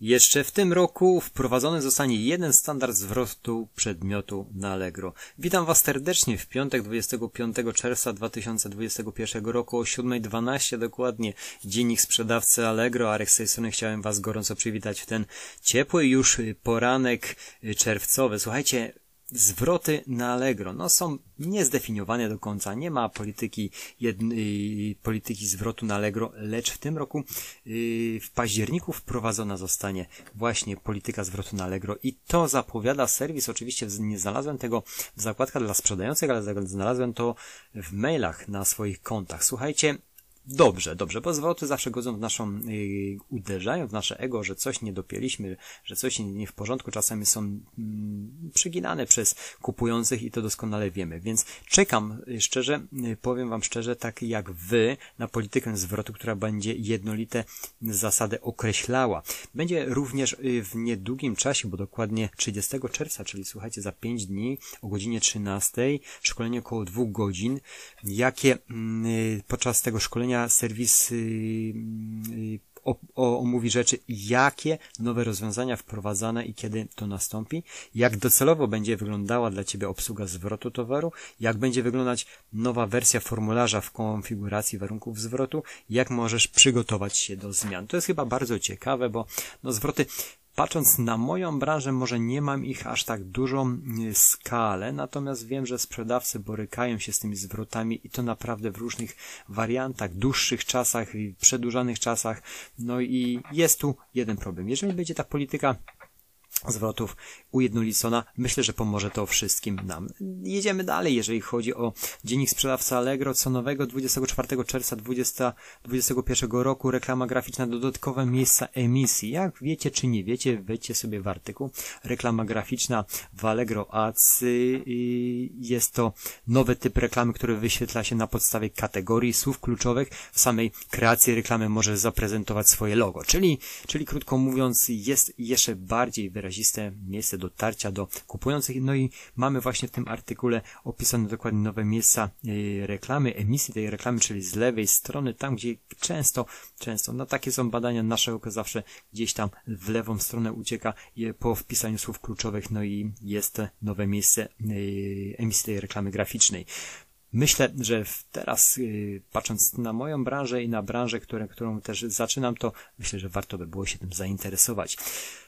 Jeszcze w tym roku wprowadzony zostanie jeden standard zwrotu przedmiotu na Allegro. Witam Was serdecznie w piątek 25 czerwca 2021 roku o 7.12 dokładnie. Dziennik sprzedawcy Allegro. Arek z tej strony chciałem Was gorąco przywitać w ten ciepły już poranek czerwcowy. Słuchajcie, zwroty na Allegro no, są niezdefiniowane do końca. Nie ma polityki, jednej, polityki zwrotu na Allegro, lecz w tym roku yy, w październiku wprowadzona zostanie właśnie polityka zwrotu na Allegro i to zapowiada serwis. Oczywiście nie znalazłem tego w zakładkach dla sprzedających, ale znalazłem to w mailach na swoich kontach. Słuchajcie, Dobrze, dobrze, bo zwroty zawsze godzą w naszą, yy, uderzają w nasze ego, że coś nie dopięliśmy, że coś nie, w porządku, czasami są mm, przeginane przez kupujących i to doskonale wiemy. Więc czekam y, szczerze, yy, powiem Wam szczerze, tak jak Wy, na politykę zwrotu, która będzie jednolite zasady określała. Będzie również yy, w niedługim czasie, bo dokładnie 30 czerwca, czyli słuchajcie, za 5 dni o godzinie 13, szkolenie około 2 godzin, jakie yy, podczas tego szkolenia serwis y, omówi rzeczy, jakie nowe rozwiązania wprowadzane i kiedy to nastąpi, jak docelowo będzie wyglądała dla Ciebie obsługa zwrotu towaru, jak będzie wyglądać nowa wersja formularza w konfiguracji warunków zwrotu, jak możesz przygotować się do zmian. To jest chyba bardzo ciekawe, bo no, zwroty Patrząc na moją branżę, może nie mam ich aż tak dużą y, skalę, natomiast wiem, że sprzedawcy borykają się z tymi zwrotami i to naprawdę w różnych wariantach, dłuższych czasach i przedłużanych czasach. No i jest tu jeden problem. Jeżeli będzie ta polityka zwrotów ujednolicona. Myślę, że pomoże to wszystkim nam. Jedziemy dalej, jeżeli chodzi o dziennik sprzedawca Allegro, co nowego 24 czerwca 2021 roku, reklama graficzna, dodatkowe miejsca emisji. Jak wiecie czy nie wiecie, wejdźcie sobie w artykuł. Reklama graficzna w Allegro Ads jest to nowy typ reklamy, który wyświetla się na podstawie kategorii słów kluczowych. W samej kreacji reklamy może zaprezentować swoje logo, czyli, czyli krótko mówiąc, jest jeszcze bardziej wyraziste miejsce dotarcia do kupujących. No i mamy właśnie w tym artykule opisane dokładnie nowe miejsca e, reklamy, emisji tej reklamy, czyli z lewej strony, tam gdzie często, często, no takie są badania, nasze zawsze gdzieś tam w lewą stronę ucieka po wpisaniu słów kluczowych, no i jest nowe miejsce e, emisji tej reklamy graficznej. Myślę, że teraz y, patrząc na moją branżę i na branżę, które, którą też zaczynam, to myślę, że warto by było się tym zainteresować.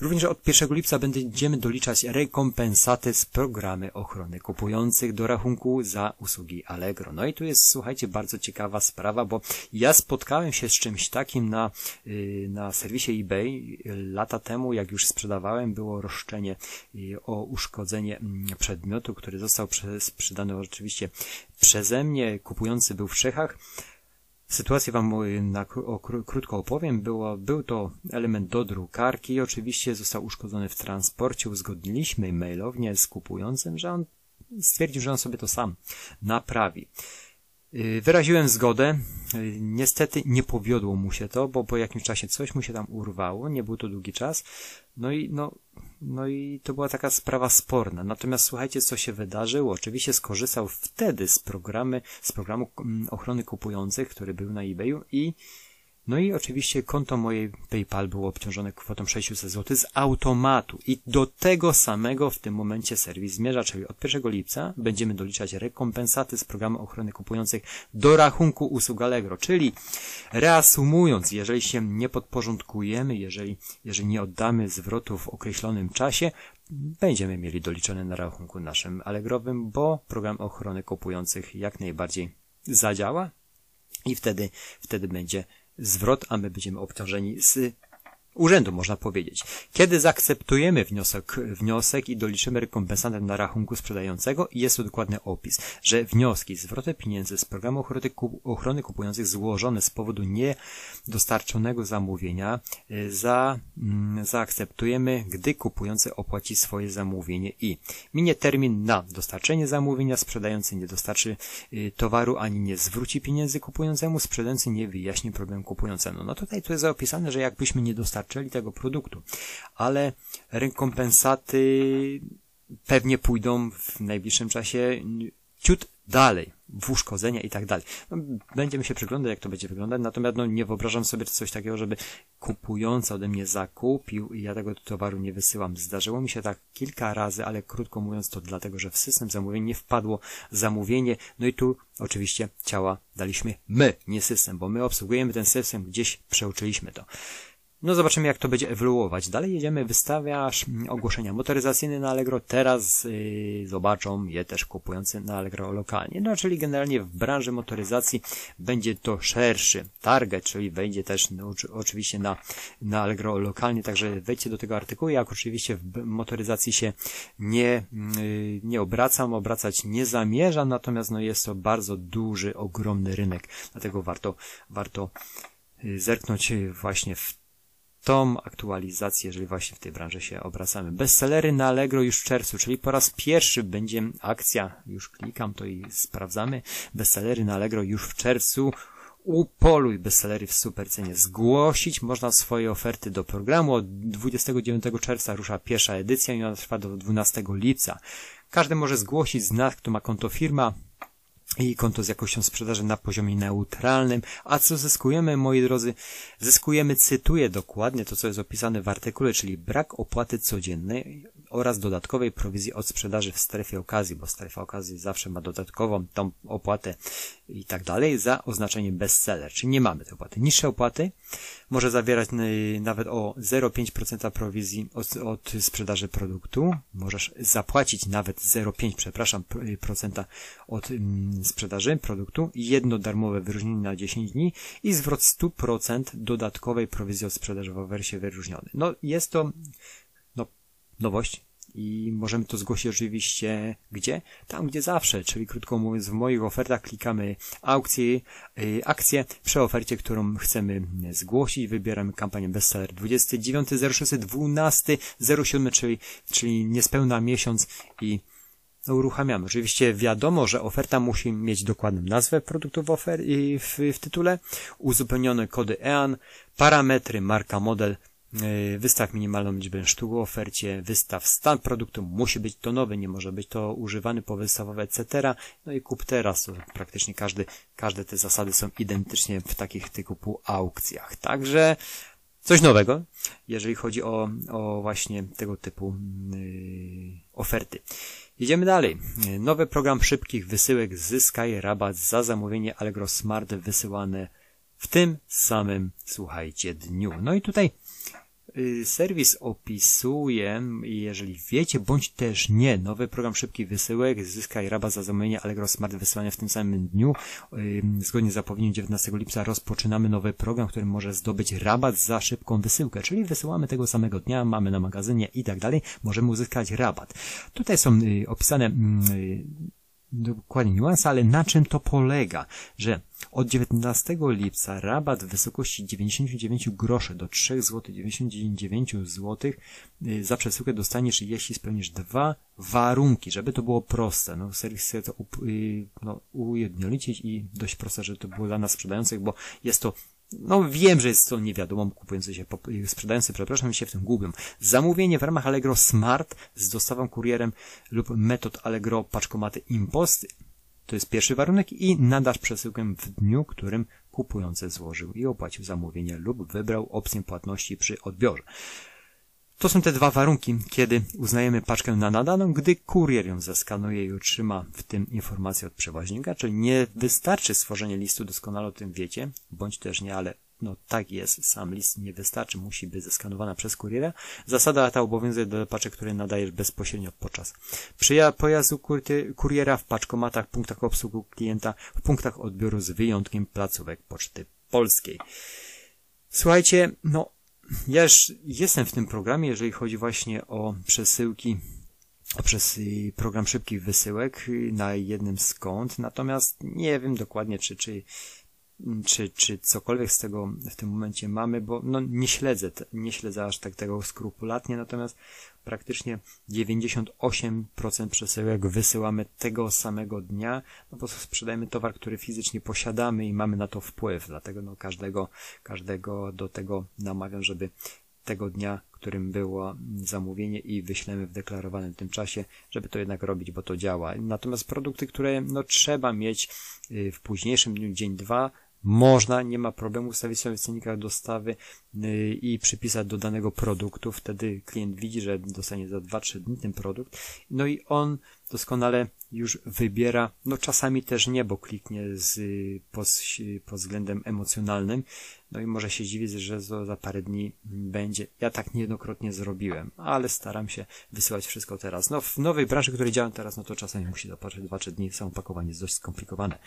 Również od 1 lipca będziemy doliczać rekompensaty z programy ochrony kupujących do rachunku za usługi Allegro. No i tu jest, słuchajcie, bardzo ciekawa sprawa, bo ja spotkałem się z czymś takim na, y, na serwisie eBay lata temu, jak już sprzedawałem, było roszczenie y, o uszkodzenie mm, przedmiotu, który został sprzedany oczywiście przeze mnie, kupujący był w Czechach. Sytuację Wam na, o, krótko opowiem. Było, był to element do drukarki. Oczywiście został uszkodzony w transporcie. Uzgodniliśmy mailownie z kupującym, że on stwierdził, że on sobie to sam naprawi. Y, wyraziłem zgodę. Y, niestety nie powiodło mu się to, bo po jakimś czasie coś mu się tam urwało. Nie był to długi czas. No i no, no i to była taka sprawa sporna. Natomiast słuchajcie, co się wydarzyło. Oczywiście skorzystał wtedy z programy, z programu mm, ochrony kupujących, który był na eBayu i no i oczywiście konto mojej PayPal było obciążone kwotą 600 zł z automatu. I do tego samego w tym momencie serwis zmierza, czyli od 1 lipca będziemy doliczać rekompensaty z programu ochrony kupujących do rachunku usług Allegro, czyli reasumując, jeżeli się nie podporządkujemy, jeżeli, jeżeli nie oddamy zwrotu w określonym czasie, będziemy mieli doliczone na rachunku naszym Allegrowym, bo program ochrony kupujących jak najbardziej zadziała i wtedy, wtedy będzie zwrot, a my będziemy obciążeni z urzędu, można powiedzieć. Kiedy zaakceptujemy wniosek, wniosek i doliczymy rekompensatę na rachunku sprzedającego, jest dokładny opis, że wnioski zwroty pieniędzy z programu ochrony, kupujących złożone z powodu niedostarczonego zamówienia y, za, mm, zaakceptujemy, gdy kupujący opłaci swoje zamówienie i minie termin na dostarczenie zamówienia, sprzedający nie dostarczy y, towaru ani nie zwróci pieniędzy kupującemu, sprzedający nie wyjaśni problemu kupującemu. No tutaj tu jest zapisane, że jakbyśmy nie dostarczyli dostarczyli tego produktu, ale rekompensaty pewnie pójdą w najbliższym czasie ciut dalej, w uszkodzenia i tak dalej. No, będziemy się przyglądać, jak to będzie wyglądać, natomiast no, nie wyobrażam sobie coś takiego, żeby kupujący ode mnie zakupił i ja tego towaru nie wysyłam. Zdarzyło mi się tak kilka razy, ale krótko mówiąc to dlatego, że w system zamówień nie wpadło zamówienie, no i tu oczywiście ciała daliśmy my, nie system, bo my obsługujemy ten system, gdzieś przeuczyliśmy to. No zobaczymy jak to będzie ewoluować. Dalej jedziemy, wystawiasz ogłoszenia motoryzacyjne na Allegro. Teraz yy, zobaczą je też kupujący na Allegro lokalnie. No czyli generalnie w branży motoryzacji będzie to szerszy target, czyli wejdzie też no, oczywiście na, na Allegro lokalnie, także wejdźcie do tego artykułu. Jak oczywiście w motoryzacji się nie, yy, nie obracam, obracać nie zamierzam, natomiast no jest to bardzo duży, ogromny rynek, dlatego warto, warto y, zerknąć właśnie w tą aktualizację, jeżeli właśnie w tej branży się obracamy. Bestsellery na Allegro już w czerwcu, czyli po raz pierwszy będzie akcja, już klikam to i sprawdzamy. Bestsellery na Allegro już w czerwcu. Upoluj bestsellery w supercenie. Zgłosić można swoje oferty do programu. Od 29 czerwca rusza pierwsza edycja i ona trwa do 12 lipca. Każdy może zgłosić znak, kto ma konto firma, i konto z jakością sprzedaży na poziomie neutralnym. A co zyskujemy, moi drodzy? Zyskujemy, cytuję dokładnie to, co jest opisane w artykule, czyli brak opłaty codziennej oraz dodatkowej prowizji od sprzedaży w strefie okazji, bo strefa okazji zawsze ma dodatkową tą opłatę i tak dalej za oznaczenie bestseller, czyli nie mamy tej opłaty. Niższe opłaty może zawierać nawet o 0,5% prowizji od, od, sprzedaży produktu. Możesz zapłacić nawet 0,5, przepraszam, procenta od mm, sprzedaży produktu, jedno darmowe wyróżnienie na 10 dni i zwrot 100% dodatkowej prowizji od sprzedaży w wersji wyróżnionej. No jest to no, nowość, i możemy to zgłosić oczywiście gdzie? Tam, gdzie zawsze, czyli krótko mówiąc, w moich ofertach klikamy aukcje, yy, akcję przy ofercie, którą chcemy zgłosić. Wybieramy kampanię bestseller 29.06.12.07, czyli, czyli niespełna miesiąc i uruchamiamy. Oczywiście wiadomo, że oferta musi mieć dokładną nazwę produktu w, ofer- w, w tytule, uzupełnione kody EAN, parametry, marka, model, wystaw minimalną liczbę sztuk w ofercie, wystaw stan produktu, musi być to nowy, nie może być to używany powystawowy, etc. No i kup teraz, to praktycznie każdy, każde te zasady są identycznie w takich typu aukcjach. Także coś nowego, jeżeli chodzi o, o właśnie tego typu yy, oferty. Idziemy dalej. Nowy program szybkich wysyłek Zyskaj rabat za zamówienie Allegro Smart wysyłane w tym samym, słuchajcie, dniu. No i tutaj serwis opisuje, jeżeli wiecie, bądź też nie, nowy program szybkich wysyłek, zyskaj rabat za zamówienie Allegro Smart wysyłania w tym samym dniu. Y, zgodnie z zapowiedzią 19 lipca rozpoczynamy nowy program, który może zdobyć rabat za szybką wysyłkę, czyli wysyłamy tego samego dnia, mamy na magazynie i tak dalej, możemy uzyskać rabat. Tutaj są y, opisane dokładnie niuanse, ale na czym to polega, że od 19 lipca rabat w wysokości 99 groszy do 3 zł 99 zł za przesyłkę dostaniesz, jeśli spełnisz dwa warunki, żeby to było proste. No, serwis chce to y, no, ujednolicić i dość proste, żeby to było dla nas sprzedających, bo jest to no wiem, że jest to niewiadomą, kupujący się, sprzedający, przepraszam, się w tym gubią. Zamówienie w ramach Allegro Smart z dostawą kurierem lub metod Allegro paczkomaty Impost. To jest pierwszy warunek i nadasz przesyłkę w dniu, którym kupujący złożył i opłacił zamówienie lub wybrał opcję płatności przy odbiorze. To są te dwa warunki, kiedy uznajemy paczkę na nadaną, gdy kurier ją zeskanuje i otrzyma w tym informację od przewoźnika, czyli nie wystarczy stworzenie listu, doskonale o tym wiecie, bądź też nie, ale no tak jest, sam list nie wystarczy, musi być zeskanowana przez kuriera. Zasada ta obowiązuje do paczek, które nadajesz bezpośrednio podczas pojazdu kuriera w paczkomatach, punktach obsługi klienta, w punktach odbioru z wyjątkiem placówek Poczty Polskiej. Słuchajcie, no ja już jestem w tym programie, jeżeli chodzi właśnie o przesyłki, przez program szybkich wysyłek na jednym z natomiast nie wiem dokładnie, czy, czy czy, czy cokolwiek z tego w tym momencie mamy, bo no, nie śledzę, nie śledzę aż tak tego skrupulatnie, natomiast praktycznie 98% przesyłek wysyłamy tego samego dnia, no bo sprzedajemy towar, który fizycznie posiadamy i mamy na to wpływ, dlatego no każdego, każdego do tego namawiam, żeby tego dnia którym było zamówienie i wyślemy w deklarowanym tym czasie, żeby to jednak robić, bo to działa. Natomiast produkty, które no, trzeba mieć y, w późniejszym dniu, dzień, dwa, można, nie ma problemu ustawić sobie w cennikach dostawy y, i przypisać do danego produktu. Wtedy klient widzi, że dostanie za 2-3 dni ten produkt. No i on doskonale już wybiera, no czasami też nie, bo kliknie z, pod, pod względem emocjonalnym, no i może się dziwić, że za parę dni będzie. Ja tak niejednokrotnie zrobiłem, ale staram się wysyłać wszystko teraz. No w nowej branży, której działam teraz, no to czasami musi dopatrzeć 2-3 dni, samo pakowanie jest dość skomplikowane.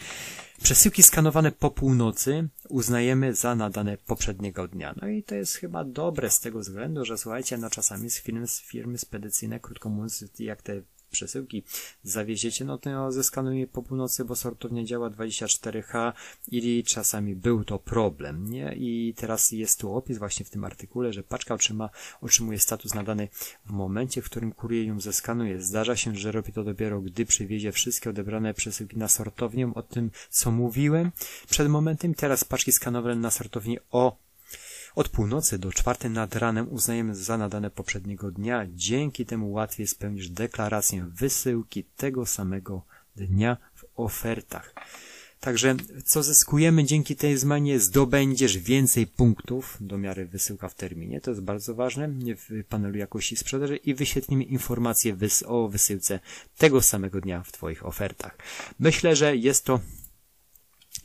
Przesyłki skanowane po północy uznajemy za nadane poprzedniego dnia. No i to jest chyba dobre z tego względu, że słuchajcie, no czasami z firmy, z firmy spedycyjne, krótko mówiąc, jak te przesyłki zawieziecie, no to zeskanuje po północy, bo sortownia działa 24H i czasami był to problem, nie? I teraz jest tu opis właśnie w tym artykule, że paczka otrzyma, otrzymuje status nadany w momencie, w którym kurier ją zeskanuje. Zdarza się, że robi to dopiero, gdy przywiezie wszystkie odebrane przesyłki na sortownię, o tym, co mówiłem przed momentem. Teraz paczki skanowane na sortowni o od północy do czwartej nad ranem uznajemy za nadane poprzedniego dnia. Dzięki temu łatwiej spełnisz deklarację wysyłki tego samego dnia w ofertach. Także co zyskujemy dzięki tej zmianie? Zdobędziesz więcej punktów do miary wysyłka w terminie. To jest bardzo ważne w panelu jakości sprzedaży i wyświetlimy informacje o wysyłce tego samego dnia w Twoich ofertach. Myślę, że jest to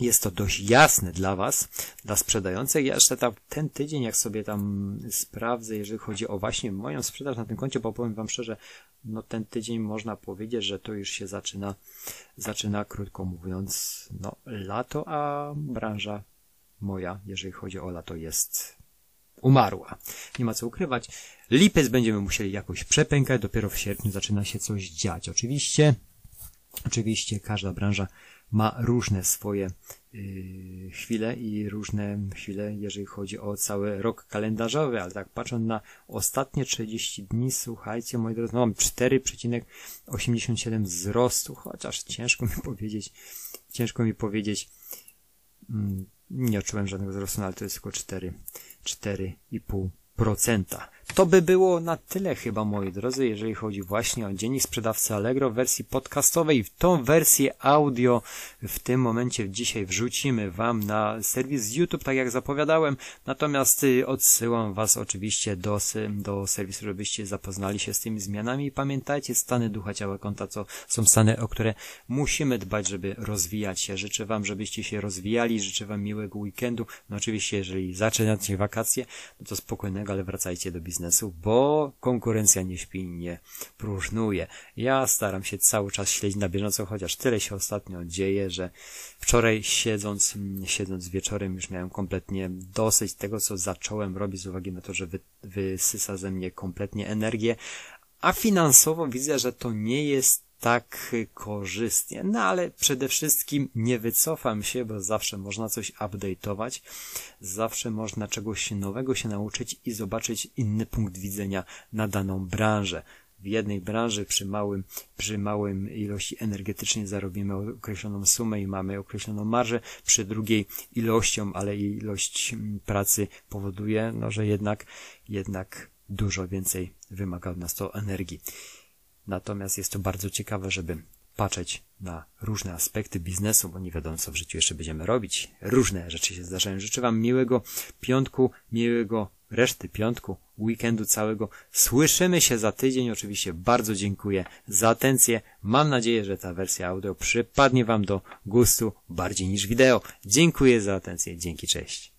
jest to dość jasne dla Was, dla sprzedających. Ja jeszcze tam, ten tydzień, jak sobie tam sprawdzę, jeżeli chodzi o właśnie moją sprzedaż na tym koncie, bo powiem Wam szczerze, no ten tydzień można powiedzieć, że to już się zaczyna, zaczyna krótko mówiąc, no lato, a branża moja, jeżeli chodzi o lato, jest umarła. Nie ma co ukrywać. Lipiec będziemy musieli jakoś przepękać, dopiero w sierpniu zaczyna się coś dziać. Oczywiście, oczywiście każda branża ma różne swoje yy, chwile i różne chwile, jeżeli chodzi o cały rok kalendarzowy, ale tak patrząc na ostatnie 30 dni, słuchajcie, moi drodzy, no mam 4,87 wzrostu, chociaż ciężko mi powiedzieć, ciężko mi powiedzieć, mm, nie odczułem żadnego wzrostu, no ale to jest tylko 4, 4,5%. To by było na tyle chyba, moi drodzy, jeżeli chodzi właśnie o dziennik sprzedawcy Allegro w wersji podcastowej. W tą wersję audio w tym momencie dzisiaj wrzucimy Wam na serwis YouTube, tak jak zapowiadałem. Natomiast y, odsyłam Was oczywiście do, do serwisu, żebyście zapoznali się z tymi zmianami. Pamiętajcie, stany ducha, ciała, konta, co są stany, o które musimy dbać, żeby rozwijać się. Życzę Wam, żebyście się rozwijali. Życzę Wam miłego weekendu. No oczywiście, jeżeli zaczynacie wakacje, no to spokojnego, ale wracajcie do biznesu biznesu, bo konkurencja nie śpi, nie próżnuje. Ja staram się cały czas śledzić na bieżąco, chociaż tyle się ostatnio dzieje, że wczoraj siedząc, siedząc wieczorem już miałem kompletnie dosyć tego, co zacząłem robić z uwagi na to, że wy, wysysa ze mnie kompletnie energię, a finansowo widzę, że to nie jest tak korzystnie. No ale przede wszystkim nie wycofam się, bo zawsze można coś update'ować, zawsze można czegoś nowego się nauczyć i zobaczyć inny punkt widzenia na daną branżę. W jednej branży przy małym, przy małym ilości energetycznej zarobimy określoną sumę i mamy określoną marżę, przy drugiej ilością, ale ilość pracy powoduje, no, że jednak, jednak dużo więcej wymaga od nas to energii. Natomiast jest to bardzo ciekawe, żeby patrzeć na różne aspekty biznesu, bo nie wiadomo, co w życiu jeszcze będziemy robić. Różne rzeczy się zdarzają. Życzę Wam miłego piątku, miłego reszty piątku, weekendu całego. Słyszymy się za tydzień. Oczywiście bardzo dziękuję za atencję. Mam nadzieję, że ta wersja audio przypadnie Wam do gustu bardziej niż wideo. Dziękuję za atencję. Dzięki, cześć.